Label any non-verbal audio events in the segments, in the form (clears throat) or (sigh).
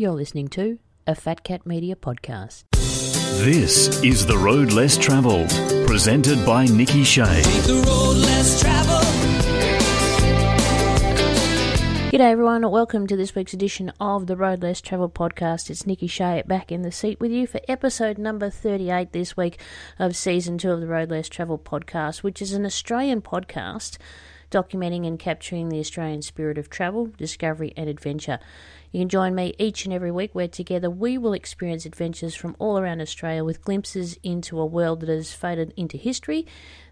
You're listening to a Fat Cat Media podcast. This is The Road Less Travelled, presented by Nikki Shea. the road less traveled. G'day everyone, welcome to this week's edition of the Road Less Travel podcast. It's Nikki Shea back in the seat with you for episode number 38 this week of season 2 of the Road Less Travel podcast, which is an Australian podcast documenting and capturing the Australian spirit of travel, discovery and adventure. You can join me each and every week where together we will experience adventures from all around Australia with glimpses into a world that has faded into history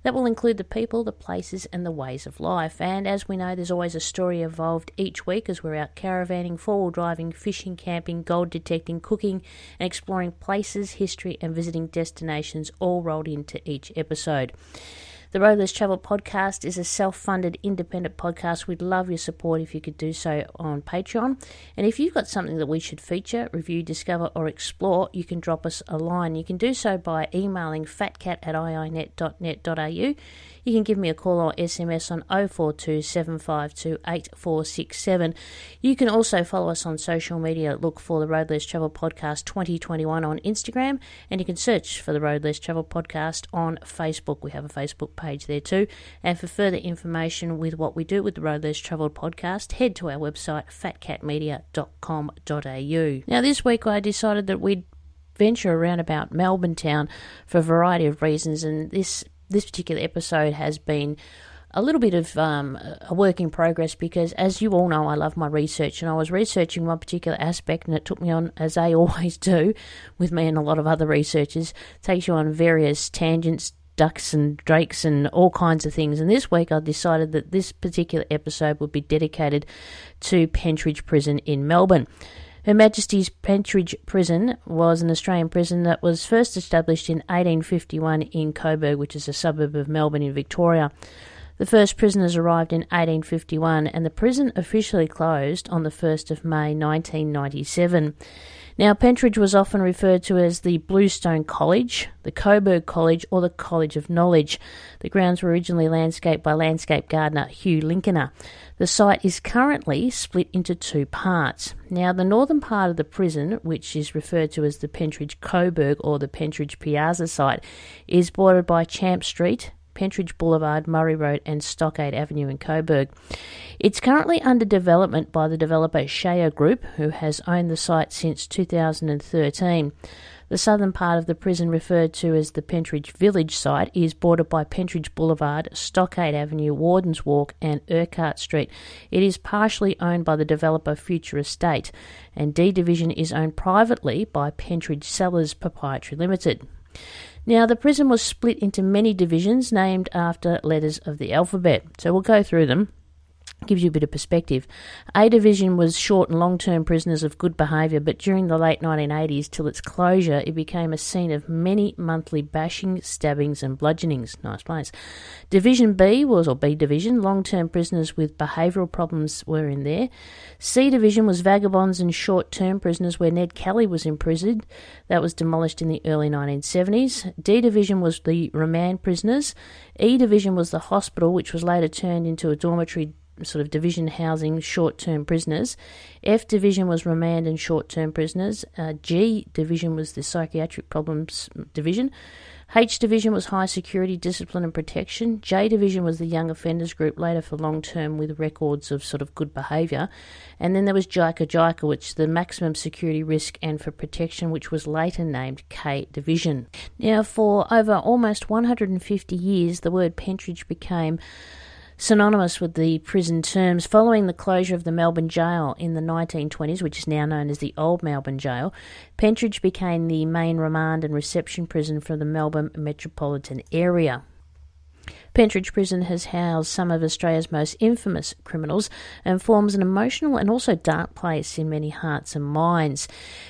that will include the people, the places, and the ways of life. And as we know, there's always a story involved each week as we're out caravanning, four wheel driving, fishing, camping, gold detecting, cooking, and exploring places, history, and visiting destinations all rolled into each episode. The Road Less Travel podcast is a self funded independent podcast. We'd love your support if you could do so on Patreon. And if you've got something that we should feature, review, discover, or explore, you can drop us a line. You can do so by emailing fatcat at iinet.net.au. You can give me a call or SMS on 042 You can also follow us on social media. Look for the Road Less Travel Podcast 2021 on Instagram, and you can search for the Road Less Travel Podcast on Facebook. We have a Facebook page there too. And for further information with what we do with the Road Less Travel Podcast, head to our website fatcatmedia.com.au. Now, this week I decided that we'd venture around about Melbourne town for a variety of reasons, and this this particular episode has been a little bit of um, a work in progress because, as you all know, I love my research, and I was researching one particular aspect, and it took me on, as they (laughs) always do, with me and a lot of other researchers, takes you on various tangents, ducks and drakes, and all kinds of things. And this week, I decided that this particular episode would be dedicated to Pentridge Prison in Melbourne. Her Majesty's Pentridge Prison was an Australian prison that was first established in 1851 in Coburg, which is a suburb of Melbourne in Victoria. The first prisoners arrived in 1851 and the prison officially closed on the 1st of May 1997. Now, Pentridge was often referred to as the Bluestone College, the Coburg College, or the College of Knowledge. The grounds were originally landscaped by landscape gardener Hugh Linaker. The site is currently split into two parts. Now, the northern part of the prison, which is referred to as the Pentridge Coburg or the Pentridge Piazza site, is bordered by Champ Street, Pentridge Boulevard, Murray Road, and Stockade Avenue in Coburg. It's currently under development by the developer Shayher Group, who has owned the site since 2013. The southern part of the prison, referred to as the Pentridge Village site, is bordered by Pentridge Boulevard, Stockade Avenue, Warden's Walk, and Urquhart Street. It is partially owned by the developer Future Estate, and D Division is owned privately by Pentridge Cellars Proprietary Limited. Now, the prison was split into many divisions named after letters of the alphabet, so we'll go through them. Gives you a bit of perspective. A division was short and long term prisoners of good behaviour, but during the late 1980s till its closure, it became a scene of many monthly bashing, stabbings, and bludgeonings. Nice place. Division B was, or B division, long term prisoners with behavioural problems were in there. C division was vagabonds and short term prisoners where Ned Kelly was imprisoned. That was demolished in the early 1970s. D division was the remand prisoners. E division was the hospital, which was later turned into a dormitory sort of division housing short term prisoners. F division was remand and short term prisoners. Uh, G division was the psychiatric problems division. H division was high security, discipline and protection. J division was the young offenders group, later for long term with records of sort of good behaviour. And then there was Jika Jika, which the maximum security risk and for protection, which was later named K division. Now, for over almost 150 years, the word Pentridge became synonymous with the prison terms following the closure of the Melbourne jail in the 1920s, which is now known as the Old Melbourne Jail. Pentridge became the main remand and reception prison for the Melbourne metropolitan area. Pentridge Prison has housed some of Australia's most infamous criminals and forms an emotional and also dark place in many hearts and minds.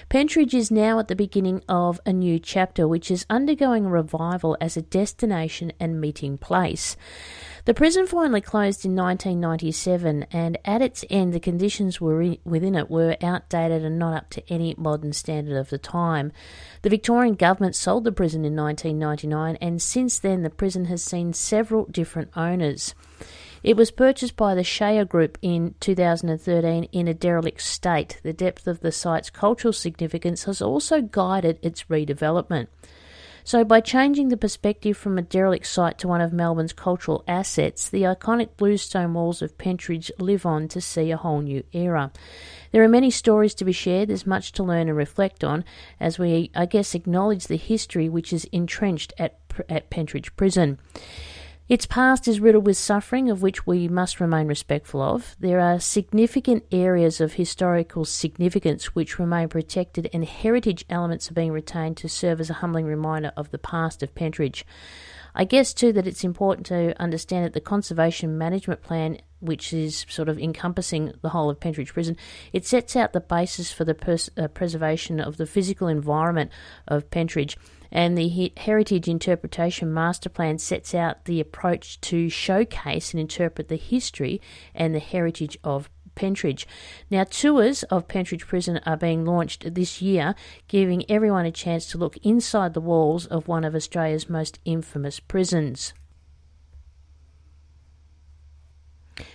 Pentridge is now at the beginning of a new chapter which is undergoing revival as a destination and meeting place. The prison finally closed in 1997, and at its end, the conditions within it were outdated and not up to any modern standard of the time. The Victorian government sold the prison in 1999, and since then, the prison has seen several different owners. It was purchased by the Shayher Group in 2013 in a derelict state. The depth of the site's cultural significance has also guided its redevelopment. So, by changing the perspective from a derelict site to one of Melbourne's cultural assets, the iconic bluestone walls of Pentridge live on to see a whole new era. There are many stories to be shared, there's much to learn and reflect on as we, I guess, acknowledge the history which is entrenched at, at Pentridge Prison. Its past is riddled with suffering, of which we must remain respectful of. There are significant areas of historical significance which remain protected, and heritage elements are being retained to serve as a humbling reminder of the past of Pentridge. I guess too that it's important to understand that the conservation management plan, which is sort of encompassing the whole of Pentridge Prison, it sets out the basis for the pers- uh, preservation of the physical environment of Pentridge and the Heritage Interpretation Master Plan sets out the approach to showcase and interpret the history and the heritage of Pentridge. Now, tours of Pentridge Prison are being launched this year, giving everyone a chance to look inside the walls of one of Australia's most infamous prisons.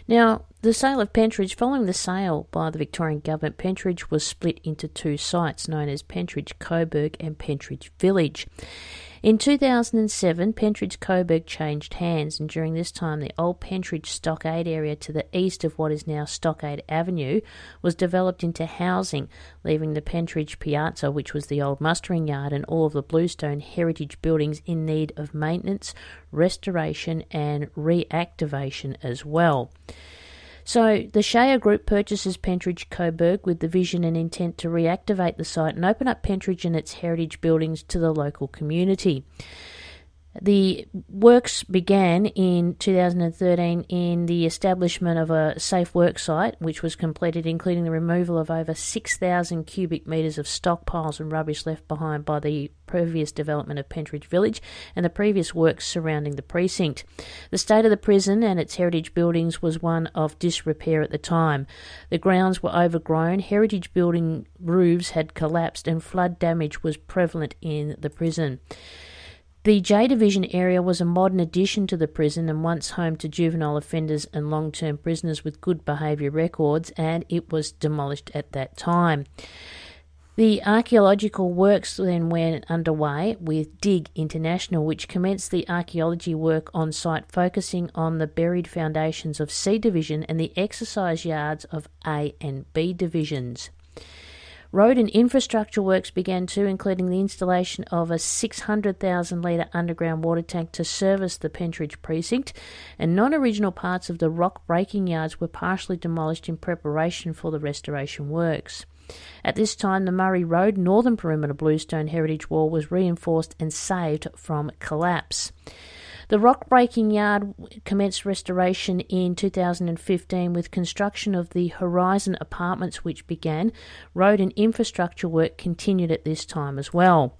Now, the sale of Pentridge, following the sale by the Victorian Government, Pentridge was split into two sites known as Pentridge Coburg and Pentridge Village. In 2007, Pentridge Coburg changed hands, and during this time, the old Pentridge Stockade area to the east of what is now Stockade Avenue was developed into housing, leaving the Pentridge Piazza, which was the old mustering yard, and all of the Bluestone heritage buildings in need of maintenance, restoration, and reactivation as well. So the Shayher Group purchases Pentridge Coburg with the vision and intent to reactivate the site and open up Pentridge and its heritage buildings to the local community. The works began in 2013 in the establishment of a safe work site, which was completed, including the removal of over 6,000 cubic metres of stockpiles and rubbish left behind by the previous development of Pentridge Village and the previous works surrounding the precinct. The state of the prison and its heritage buildings was one of disrepair at the time. The grounds were overgrown, heritage building roofs had collapsed, and flood damage was prevalent in the prison. The J Division area was a modern addition to the prison and once home to juvenile offenders and long term prisoners with good behaviour records, and it was demolished at that time. The archaeological works then went underway with Dig International, which commenced the archaeology work on site, focusing on the buried foundations of C Division and the exercise yards of A and B divisions. Road and infrastructure works began too, including the installation of a 600,000 litre underground water tank to service the Pentridge precinct, and non original parts of the rock breaking yards were partially demolished in preparation for the restoration works. At this time, the Murray Road northern perimeter bluestone heritage wall was reinforced and saved from collapse. The rock breaking yard commenced restoration in 2015 with construction of the Horizon apartments, which began. Road and infrastructure work continued at this time as well.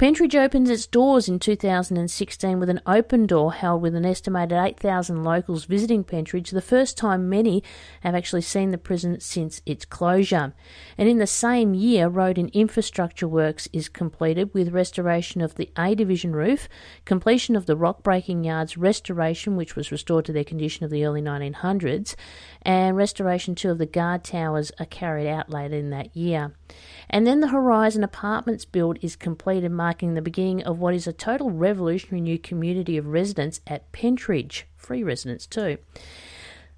Pentridge opens its doors in 2016 with an open door held with an estimated 8,000 locals visiting Pentridge, the first time many have actually seen the prison since its closure. And in the same year, road and infrastructure works is completed with restoration of the A Division roof, completion of the rock breaking yards restoration, which was restored to their condition of the early 1900s, and restoration too of the guard towers are carried out later in that year. And then the Horizon Apartments build is completed, marking the beginning of what is a total revolutionary new community of residents at Pentridge, free residents too.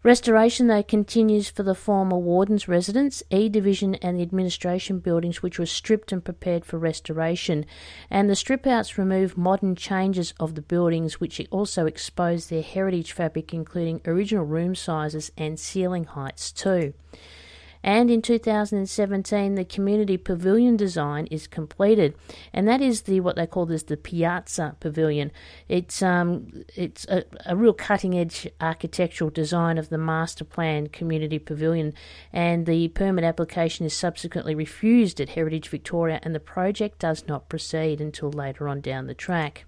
Restoration, though, continues for the former Warden's residence, E Division, and the administration buildings, which were stripped and prepared for restoration. And the strip outs remove modern changes of the buildings, which also expose their heritage fabric, including original room sizes and ceiling heights, too. And in 2017, the community pavilion design is completed, and that is the what they call this the Piazza Pavilion. It's um it's a, a real cutting edge architectural design of the master plan community pavilion, and the permit application is subsequently refused at Heritage Victoria, and the project does not proceed until later on down the track.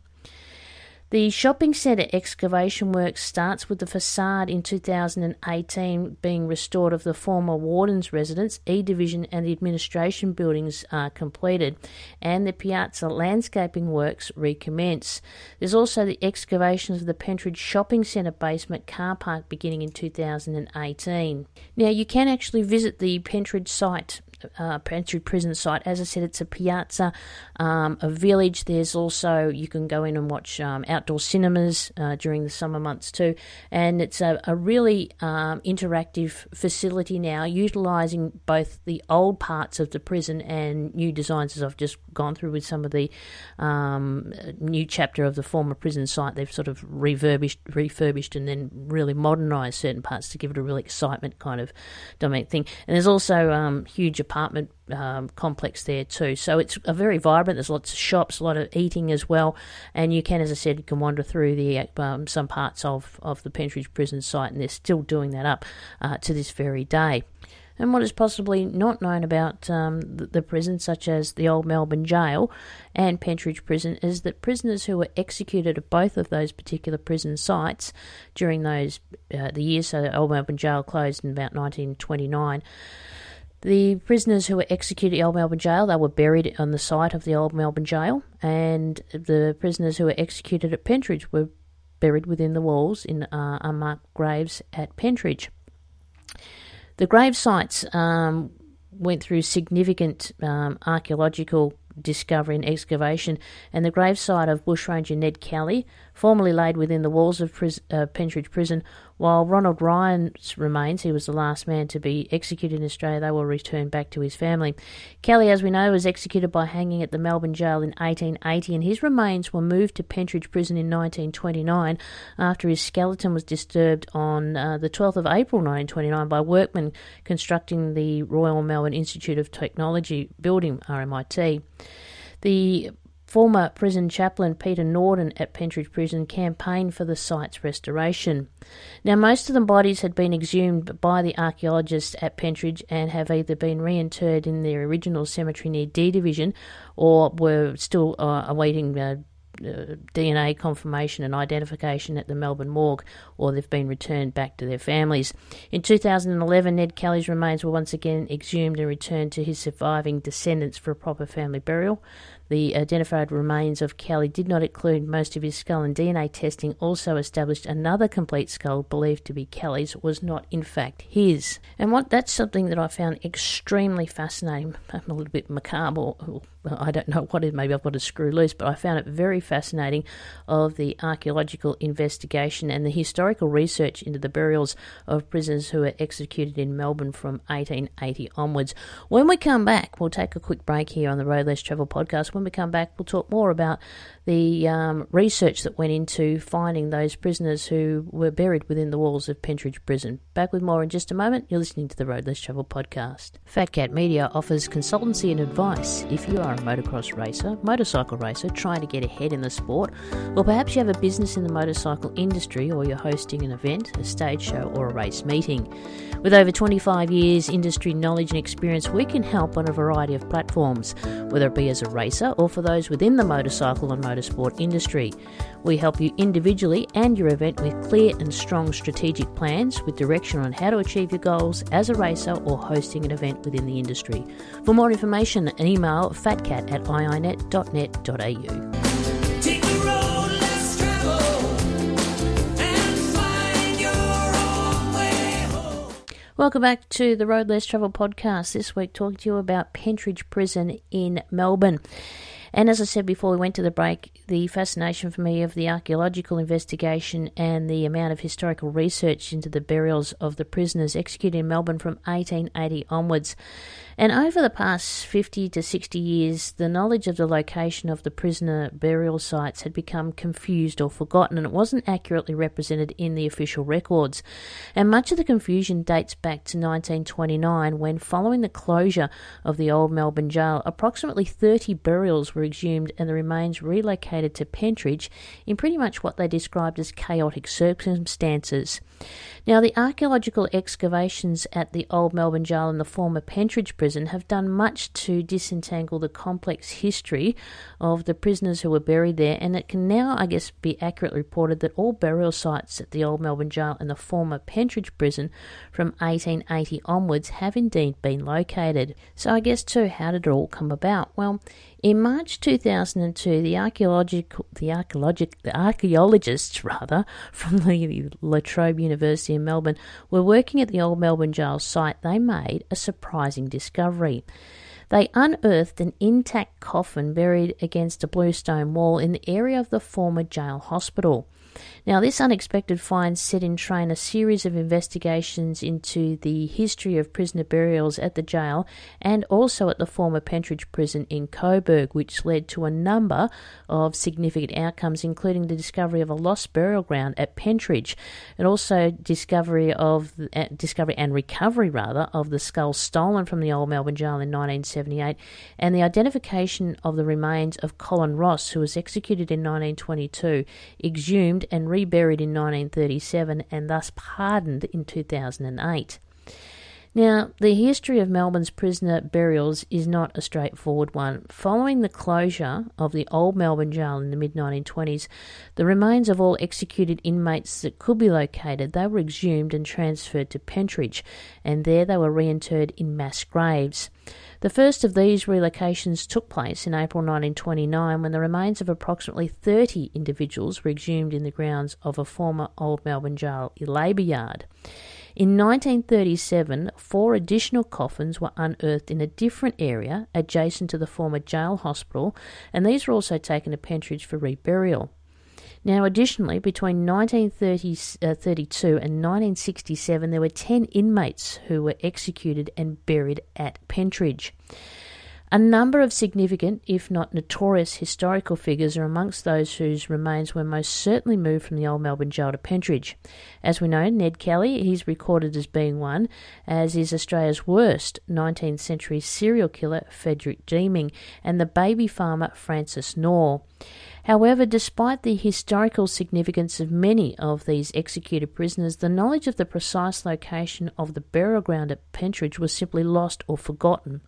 The shopping centre excavation work starts with the facade in 2018 being restored of the former warden's residence, E Division, and the administration buildings are completed, and the piazza landscaping works recommence. There's also the excavation of the Pentridge Shopping Centre basement car park beginning in 2018. Now, you can actually visit the Pentridge site uh, prison site. As I said, it's a piazza, um, a village. There's also you can go in and watch um, outdoor cinemas uh, during the summer months too, and it's a, a really um, interactive facility now, utilising both the old parts of the prison and new designs. As I've just gone through with some of the um, new chapter of the former prison site, they've sort of refurbished, refurbished, and then really modernised certain parts to give it a real excitement kind of dynamic thing. And there's also um, huge apartment um, complex there too. So it's a very vibrant. There's lots of shops, a lot of eating as well, and you can, as I said, you can wander through the um, some parts of of the Pentridge prison site, and they're still doing that up uh, to this very day. And what is possibly not known about um, the, prison, such as the Old Melbourne Jail and Pentridge Prison, is that prisoners who were executed at both of those particular prison sites during those uh, the years, so the Old Melbourne Jail closed in about 1929 the prisoners who were executed at Old Melbourne Jail, they were buried on the site of the Old Melbourne Jail, and the prisoners who were executed at Pentridge were buried within the walls in uh, unmarked graves at Pentridge. The grave sites um, went through significant um, archaeological discovery and excavation, and the gravesite of bushranger Ned Kelly, formerly laid within the walls of pris- uh, Pentridge Prison, while Ronald Ryan's remains, he was the last man to be executed in Australia, they were returned back to his family. Kelly, as we know, was executed by hanging at the Melbourne jail in 1880, and his remains were moved to Pentridge Prison in 1929 after his skeleton was disturbed on uh, the 12th of April 1929 by workmen constructing the Royal Melbourne Institute of Technology building, RMIT. The Former prison chaplain Peter Norden at Pentridge Prison campaigned for the site's restoration. Now, most of the bodies had been exhumed by the archaeologists at Pentridge and have either been reinterred in their original cemetery near D Division or were still uh, awaiting uh, uh, DNA confirmation and identification at the Melbourne morgue, or they've been returned back to their families. In 2011, Ned Kelly's remains were once again exhumed and returned to his surviving descendants for a proper family burial. The identified remains of Kelly did not include most of his skull, and DNA testing also established another complete skull believed to be Kelly's was not in fact his. And what that's something that I found extremely fascinating. (laughs) A little bit macabre, I don't know what it. Maybe I've got a screw loose, but I found it very fascinating of the archaeological investigation and the historical research into the burials of prisoners who were executed in Melbourne from 1880 onwards. When we come back, we'll take a quick break here on the Road Less Travel podcast when we come back, we'll talk more about the um, research that went into finding those prisoners who were buried within the walls of Pentridge Prison. Back with more in just a moment. You're listening to the Road Less Travel podcast. Fat Cat Media offers consultancy and advice if you are a motocross racer, motorcycle racer trying to get ahead in the sport, or perhaps you have a business in the motorcycle industry or you're hosting an event, a stage show, or a race meeting. With over 25 years industry knowledge and experience, we can help on a variety of platforms, whether it be as a racer or for those within the motorcycle and motorsport industry. We help you individually and your event with clear and strong strategic plans with direction on how to achieve your goals as a racer or hosting an event within the industry. For more information, email fatcat at iinet.net.au. Take the road less traveled and find your own way home. Welcome back to the Road Less Travel podcast. This week, talking to you about Pentridge Prison in Melbourne. And as I said before we went to the break, the fascination for me of the archaeological investigation and the amount of historical research into the burials of the prisoners executed in Melbourne from 1880 onwards. And over the past 50 to 60 years, the knowledge of the location of the prisoner burial sites had become confused or forgotten, and it wasn't accurately represented in the official records. And much of the confusion dates back to 1929, when, following the closure of the old Melbourne jail, approximately 30 burials were exhumed and the remains relocated to Pentridge in pretty much what they described as chaotic circumstances. Now, the archaeological excavations at the old Melbourne jail and the former Pentridge prison have done much to disentangle the complex history of the prisoners who were buried there, and it can now, I guess, be accurately reported that all burial sites at the old Melbourne jail and the former Pentridge prison from 1880 onwards have indeed been located. So, I guess, too, how did it all come about? Well, in March 2002, the archaeological, the archaeologic, the archaeologists rather (laughs) from the La Trobe University in Melbourne were working at the old Melbourne jail site. They made a surprising discovery. They unearthed an intact coffin buried against a bluestone wall in the area of the former jail hospital. Now, this unexpected find set in train a series of investigations into the history of prisoner burials at the jail and also at the former Pentridge prison in Coburg, which led to a number of significant outcomes, including the discovery of a lost burial ground at Pentridge, and also discovery of uh, discovery and recovery rather of the skull stolen from the old Melbourne jail in 1978, and the identification of the remains of Colin Ross, who was executed in 1922, exhumed and reburied in 1937 and thus pardoned in 2008. Now, the history of Melbourne's prisoner burials is not a straightforward one. Following the closure of the old Melbourne jail in the mid 1920s, the remains of all executed inmates that could be located, they were exhumed and transferred to Pentridge, and there they were reinterred in mass graves. The first of these relocations took place in April 1929 when the remains of approximately 30 individuals were exhumed in the grounds of a former old Melbourne jail labour yard. In 1937, four additional coffins were unearthed in a different area adjacent to the former jail hospital, and these were also taken to Pentridge for reburial. Now, additionally, between 1932 uh, and 1967, there were 10 inmates who were executed and buried at Pentridge. A number of significant, if not notorious, historical figures are amongst those whose remains were most certainly moved from the old Melbourne jail to Pentridge. As we know, Ned Kelly, he's recorded as being one, as is Australia's worst 19th century serial killer, Frederick Deeming, and the baby farmer, Frances Knorr. However, despite the historical significance of many of these executed prisoners, the knowledge of the precise location of the burial ground at Pentridge was simply lost or forgotten.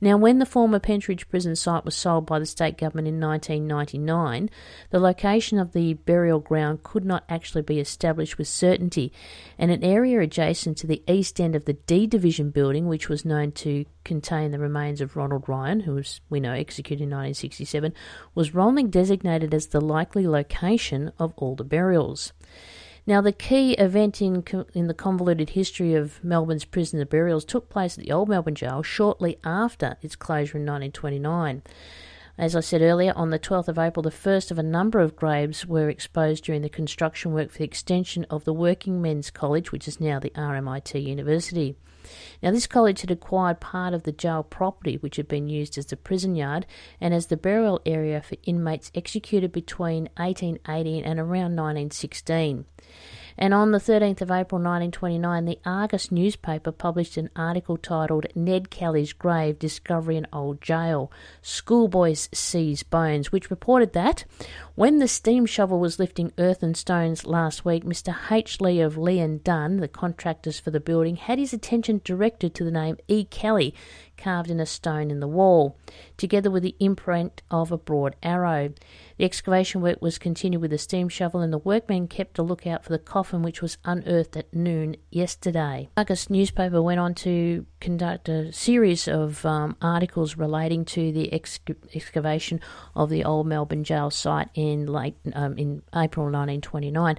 Now, when the former Pentridge prison site was sold by the state government in 1999, the location of the burial ground could not actually be established with certainty, and an area adjacent to the east end of the D Division building, which was known to contain the remains of Ronald Ryan, who was, we know, executed in 1967, was wrongly designated as the likely location of all the burials. Now, the key event in, in the convoluted history of Melbourne's prisoner burials took place at the old Melbourne jail shortly after its closure in 1929. As I said earlier, on the 12th of April, the first of a number of graves were exposed during the construction work for the extension of the Working Men's College, which is now the RMIT University. Now, this college had acquired part of the jail property, which had been used as the prison yard and as the burial area for inmates executed between 1880 and around 1916. And on the 13th of April 1929, the Argus newspaper published an article titled Ned Kelly's Grave Discovery in Old Jail Schoolboys Seize Bones, which reported that when the steam shovel was lifting earth and stones last week, Mr. H. Lee of Lee and Dunn, the contractors for the building, had his attention directed to the name E. Kelly carved in a stone in the wall, together with the imprint of a broad arrow. The excavation work was continued with a steam shovel, and the workmen kept a lookout for the coffin which was unearthed at noon yesterday. Argus newspaper went on to conduct a series of um, articles relating to the ex- excavation of the old Melbourne jail site in late um, in April 1929,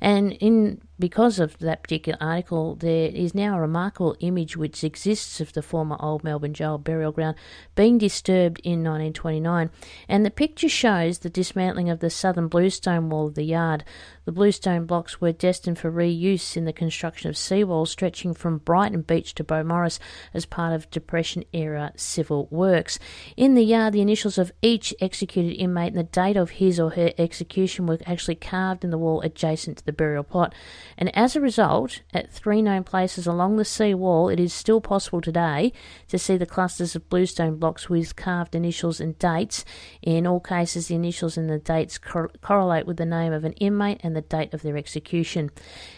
and in because of that particular article, there is now a remarkable image which exists of the former Old Melbourne Jail burial ground being disturbed in 1929. And the picture shows the dismantling of the southern bluestone wall of the yard. The bluestone blocks were destined for reuse in the construction of seawalls stretching from Brighton Beach to Beaumaris as part of Depression era civil works. In the yard, the initials of each executed inmate and the date of his or her execution were actually carved in the wall adjacent to the burial plot. And as a result, at three known places along the sea wall, it is still possible today to see the clusters of bluestone blocks with carved initials and dates. In all cases, the initials and the dates cor- correlate with the name of an inmate and the date of their execution.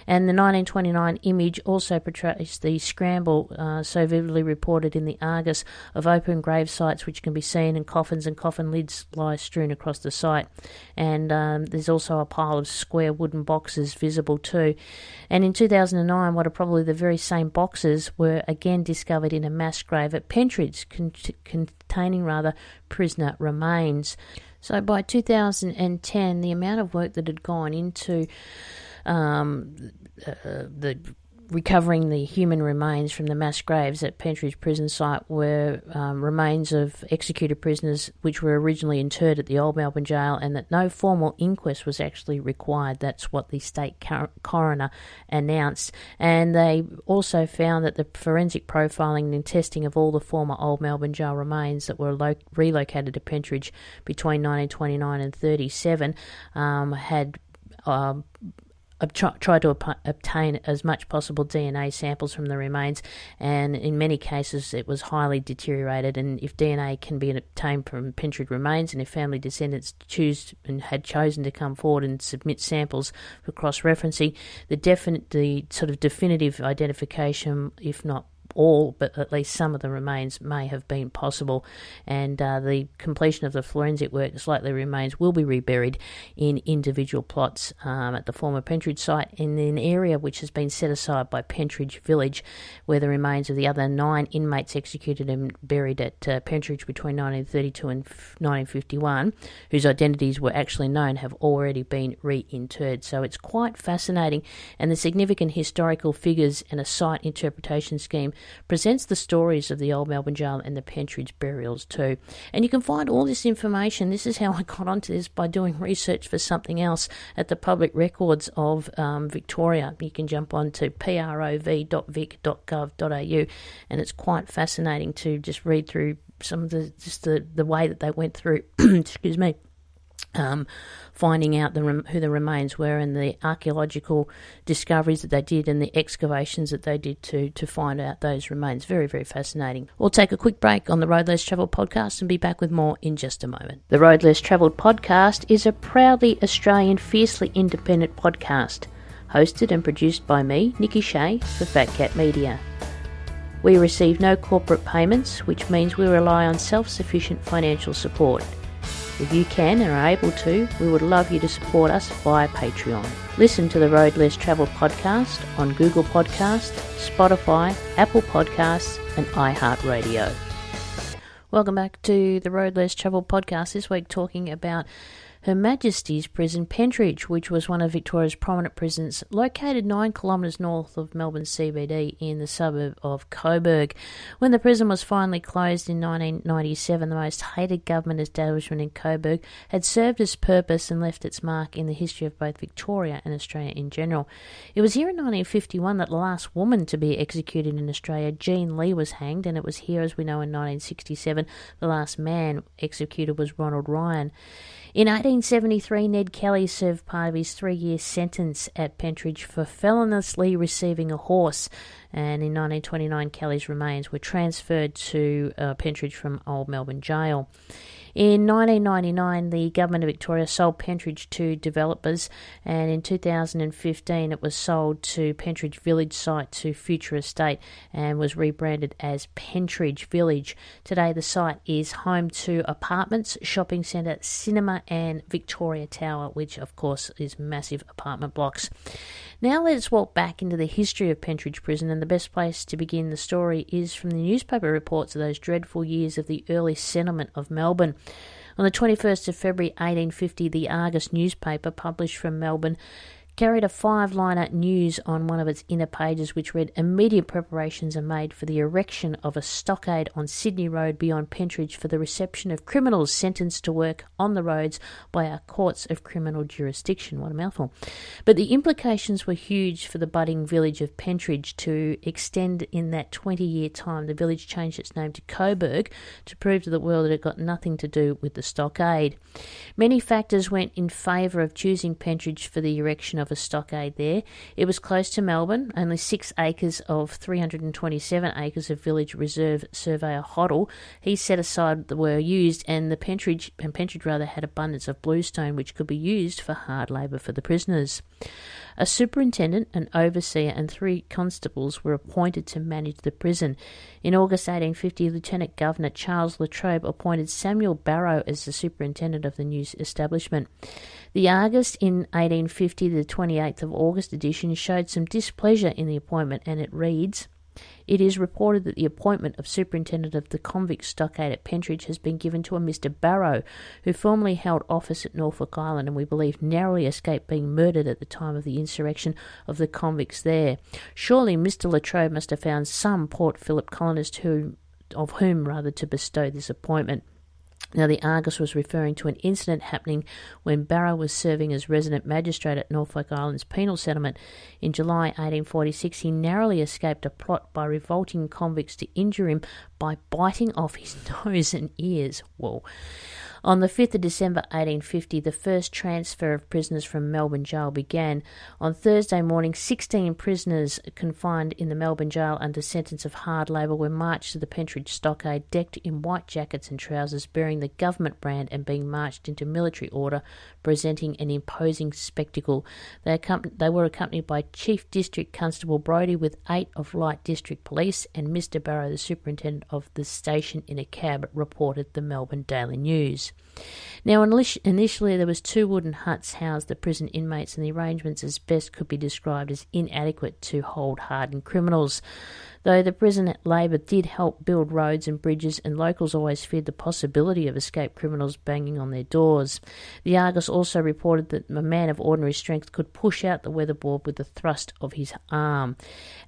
And the 1929 image also portrays the scramble uh, so vividly reported in the Argus of open grave sites, which can be seen, and coffins and coffin lids lie strewn across the site. And um, there's also a pile of square wooden boxes visible too. And in 2009, what are probably the very same boxes were again discovered in a mass grave at Pentridge, con- containing rather prisoner remains. So by 2010, the amount of work that had gone into um, uh, the recovering the human remains from the mass graves at Pentridge prison site were um, remains of executed prisoners which were originally interred at the old Melbourne jail and that no formal inquest was actually required. That's what the state cor- coroner announced. And they also found that the forensic profiling and testing of all the former old Melbourne jail remains that were lo- relocated to Pentridge between 1929 and 37 um, had um, try- tried to obtain as much possible DNA samples from the remains, and in many cases it was highly deteriorated. And if DNA can be obtained from Pentridge remains, and if family descendants choose and had chosen to come forward and submit samples for cross-referencing, the definite, the sort of definitive identification, if not all, but at least some of the remains may have been possible, and uh, the completion of the forensic work, likely remains will be reburied in individual plots um, at the former Pentridge site in an area which has been set aside by Pentridge Village, where the remains of the other nine inmates executed and buried at uh, Pentridge between 1932 and 1951, whose identities were actually known, have already been reinterred. So it's quite fascinating, and the significant historical figures and a site interpretation scheme presents the stories of the old Melbourne jail and the Pentridge burials too. And you can find all this information. This is how I got onto this by doing research for something else at the public records of um, Victoria. You can jump on to prov.vic.gov.au, and it's quite fascinating to just read through some of the just the, the way that they went through. (clears throat) excuse me um, finding out the who the remains were and the archaeological discoveries that they did and the excavations that they did to to find out those remains. Very, very fascinating. We'll take a quick break on the Road Less Travelled podcast and be back with more in just a moment. The Road Less Travelled podcast is a proudly Australian, fiercely independent podcast, hosted and produced by me, Nikki Shea, for Fat Cat Media. We receive no corporate payments, which means we rely on self sufficient financial support. If you can and are able to, we would love you to support us via Patreon. Listen to the Road Less Travel podcast on Google Podcast, Spotify, Apple Podcasts, and iHeartRadio. Welcome back to the Road Less Travel podcast. This week, talking about Her Majesty's Prison Pentridge, which was one of Victoria's prominent prisons, located nine kilometres north of Melbourne CBD in the suburb of Coburg. When the prison was finally closed in 1997, the most hated government establishment in Coburg had served its purpose and left its mark in the history of both Victoria and Australia in general. It was here in 1951 that the last woman to be executed in Australia, Jean Lee, was hanged, and it was here, as we know, in 1967, the last man executed was Ronald Ryan. In 1873, Ned Kelly served part of his three year sentence at Pentridge for feloniously receiving a horse, and in 1929, Kelly's remains were transferred to uh, Pentridge from Old Melbourne Jail. In 1999, the Government of Victoria sold Pentridge to developers, and in 2015, it was sold to Pentridge Village site to Future Estate and was rebranded as Pentridge Village. Today, the site is home to apartments, shopping centre, cinema, and Victoria Tower, which, of course, is massive apartment blocks. Now let's walk back into the history of Pentridge Prison, and the best place to begin the story is from the newspaper reports of those dreadful years of the early settlement of Melbourne. On the 21st of February 1850, the Argus newspaper, published from Melbourne, carried a five liner news on one of its inner pages which read Immediate preparations are made for the erection of a stockade on Sydney Road beyond Pentridge for the reception of criminals sentenced to work on the roads by our courts of criminal jurisdiction. What a mouthful. But the implications were huge for the budding village of Pentridge to extend in that 20 year time. The village changed its name to Coburg to prove to the world that it got nothing to do with the stockade. Many factors went in favour of choosing Pentridge for the erection of a stockade there. It was close to Melbourne, only six acres of 327 acres of village reserve. Surveyor Hoddle, he set aside were used, and the Pentridge and Pentridge rather had abundance of bluestone, which could be used for hard labour for the prisoners. A superintendent, an overseer, and three constables were appointed to manage the prison. In August 1850, Lieutenant Governor Charles Latrobe appointed Samuel Barrow as the superintendent of the new establishment. The Argus in 1850, the 28th of August edition, showed some displeasure in the appointment, and it reads. It is reported that the appointment of superintendent of the convict stockade at Pentridge has been given to a Mr. Barrow, who formerly held office at Norfolk Island and we believe narrowly escaped being murdered at the time of the insurrection of the convicts there. Surely Mr. Latrobe must have found some Port Phillip colonist who, of whom rather to bestow this appointment. Now, the Argus was referring to an incident happening when Barrow was serving as resident magistrate at Norfolk Island's penal settlement. In July 1846, he narrowly escaped a plot by revolting convicts to injure him by biting off his (laughs) nose and ears. Whoa. On the 5th of December 1850, the first transfer of prisoners from Melbourne Jail began. On Thursday morning, 16 prisoners confined in the Melbourne Jail under sentence of hard labour were marched to the Pentridge Stockade, decked in white jackets and trousers, bearing the government brand and being marched into military order, presenting an imposing spectacle. They, they were accompanied by Chief District Constable Brodie with eight of Light District Police and Mr. Barrow, the superintendent of the station, in a cab, reported the Melbourne Daily News. Now, initially, there was two wooden huts housed the prison inmates, and the arrangements, as best could be described, as inadequate to hold hardened criminals. Though the prison labour did help build roads and bridges, and locals always feared the possibility of escaped criminals banging on their doors. The Argus also reported that a man of ordinary strength could push out the weatherboard with the thrust of his arm.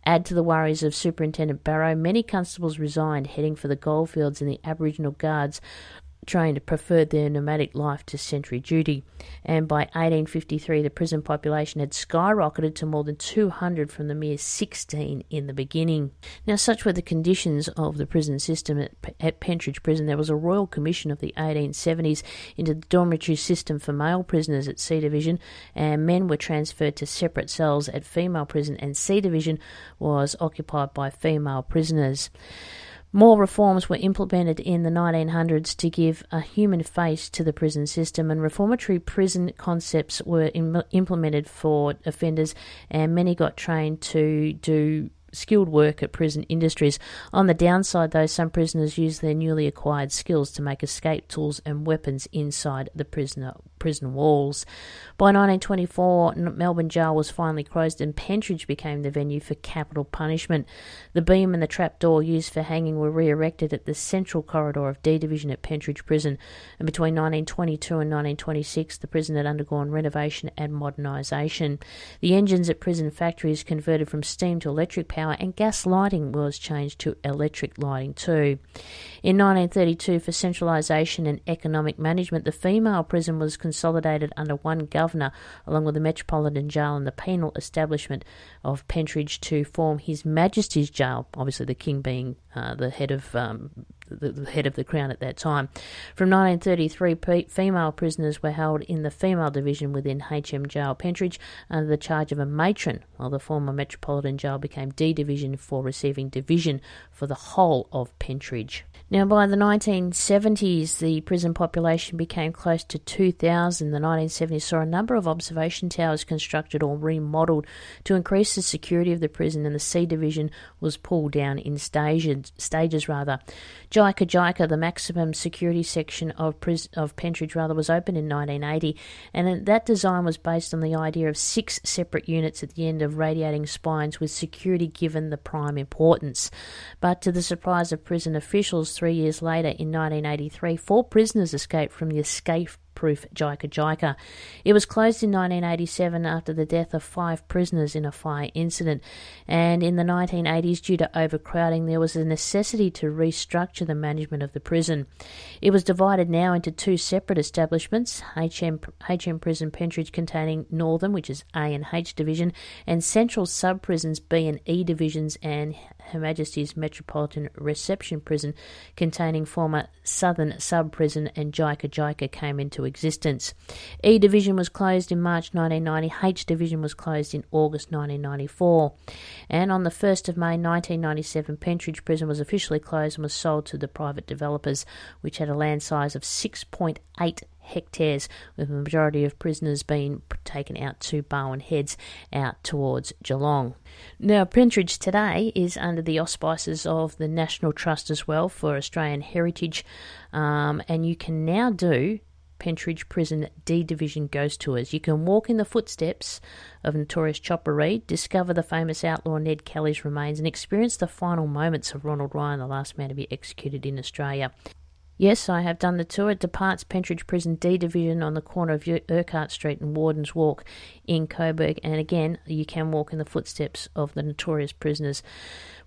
Add to the worries of Superintendent Barrow, many constables resigned, heading for the goldfields, and the Aboriginal Guards trained preferred their nomadic life to sentry duty, and by 1853 the prison population had skyrocketed to more than 200 from the mere 16 in the beginning. Now, such were the conditions of the prison system at, at Pentridge Prison. There was a royal commission of the 1870s into the dormitory system for male prisoners at C Division, and men were transferred to separate cells at female prison, and C Division was occupied by female prisoners. More reforms were implemented in the 1900s to give a human face to the prison system, and reformatory prison concepts were Im- implemented for offenders, and many got trained to do skilled work at prison industries. On the downside, though, some prisoners used their newly acquired skills to make escape tools and weapons inside the prisoner prison walls. By 1924, Melbourne Jail was finally closed and Pentridge became the venue for capital punishment. The beam and the trapdoor used for hanging were re erected at the central corridor of D Division at Pentridge Prison, and between 1922 and 1926, the prison had undergone renovation and modernisation. The engines at prison factories converted from steam to electric power, and gas lighting was changed to electric lighting too. In 1932, for centralisation and economic management, the female prison was consolidated under one governor, along with the Metropolitan Jail and the penal establishment of Pentridge to form His Majesty's Jail. Obviously, the King being uh, the head of um, the, the, head of the crown at that time. From 1933, p- female prisoners were held in the female division within HM Jail Pentridge under the charge of a matron, while the former Metropolitan Jail became D Division for receiving division for the whole of Pentridge. Now, by the 1970s, the prison population became close to 2,000. The 1970s saw a number of observation towers constructed or remodelled to increase the security of the prison, and the C Division was pulled down in stages. stages rather. Jika Jika, the maximum security section of, pris- of Pentridge, rather, was opened in 1980, and that design was based on the idea of six separate units at the end of radiating spines, with security given the prime importance. But to the surprise of prison officials, three years later, in 1983, four prisoners escaped from the escape proof Jika Jika. It was closed in 1987 after the death of five prisoners in a fire incident, and in the 1980s, due to overcrowding, there was a necessity to restructure the management of the prison. It was divided now into two separate establishments HM, HM Prison Pentridge containing Northern, which is A and H Division, and Central Sub Prisons B and E Divisions, and Her Majesty's Metropolitan Reception Prison, containing former Southern Sub Prison and Jika Jika, came into existence. E Division was closed in March 1990, H Division was closed in August 1994. And on the 1st of May 1997, Pentridge Prison was officially closed and was sold to the private developers, which had a land size of 6.8 hectares, with the majority of prisoners being taken out to Barwon Heads out towards Geelong. Now, Pentridge today is under the auspices of the National Trust as well for Australian Heritage, um, and you can now do Pentridge Prison D Division Ghost Tours. You can walk in the footsteps of notorious Chopper Read, discover the famous outlaw Ned Kelly's remains, and experience the final moments of Ronald Ryan, the last man to be executed in Australia. Yes, I have done the tour. It departs Pentridge Prison D Division on the corner of Urquhart Street and Warden's Walk in Coburg. And again, you can walk in the footsteps of the notorious prisoners.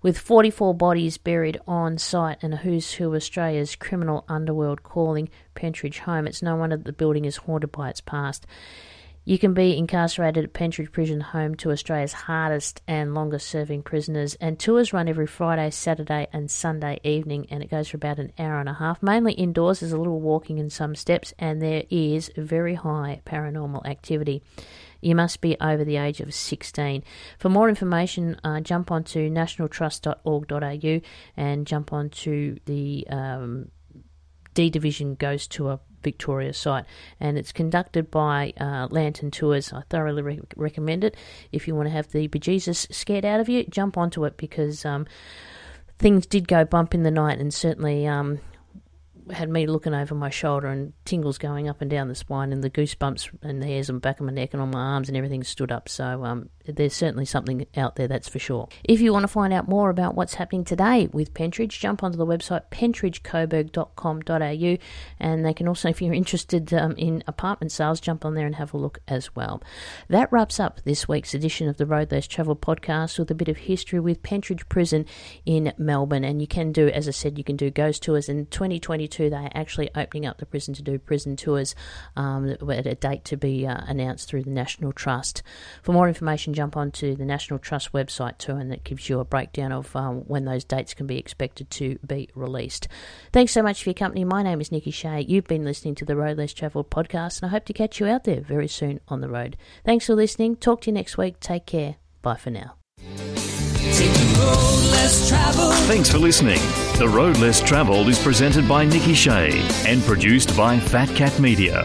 With 44 bodies buried on site and a who's who Australia's criminal underworld calling Pentridge home, it's no wonder that the building is haunted by its past. You can be incarcerated at Pentridge Prison, home to Australia's hardest and longest serving prisoners. And tours run every Friday, Saturday, and Sunday evening, and it goes for about an hour and a half. Mainly indoors, there's a little walking and some steps, and there is very high paranormal activity. You must be over the age of 16. For more information, uh, jump onto nationaltrust.org.au and jump onto the um, D Division Ghost Tour Victoria site, and it's conducted by uh, Lantern Tours. I thoroughly re- recommend it. If you want to have the bejesus scared out of you, jump onto it because um, things did go bump in the night, and certainly um, had me looking over my shoulder and tingles going up and down the spine and the goosebumps and the hairs on the back of my neck and on my arms and everything stood up. So um, there's certainly something out there, that's for sure. If you want to find out more about what's happening today with Pentridge, jump onto the website pentridgecoburg.com.au and they can also, if you're interested um, in apartment sales, jump on there and have a look as well. That wraps up this week's edition of the Road Less Travel podcast with a bit of history with Pentridge Prison in Melbourne. And you can do, as I said, you can do ghost tours in 2022 they are actually opening up the prison to do prison tours um, at a date to be uh, announced through the National Trust. For more information, jump onto the National Trust website too, and that gives you a breakdown of um, when those dates can be expected to be released. Thanks so much for your company. My name is Nikki Shea. You've been listening to the Road Less Travelled podcast, and I hope to catch you out there very soon on the road. Thanks for listening. Talk to you next week. Take care. Bye for now. Traveled. Thanks for listening. The Road Less Travelled is presented by Nikki Shea and produced by Fat Cat Media.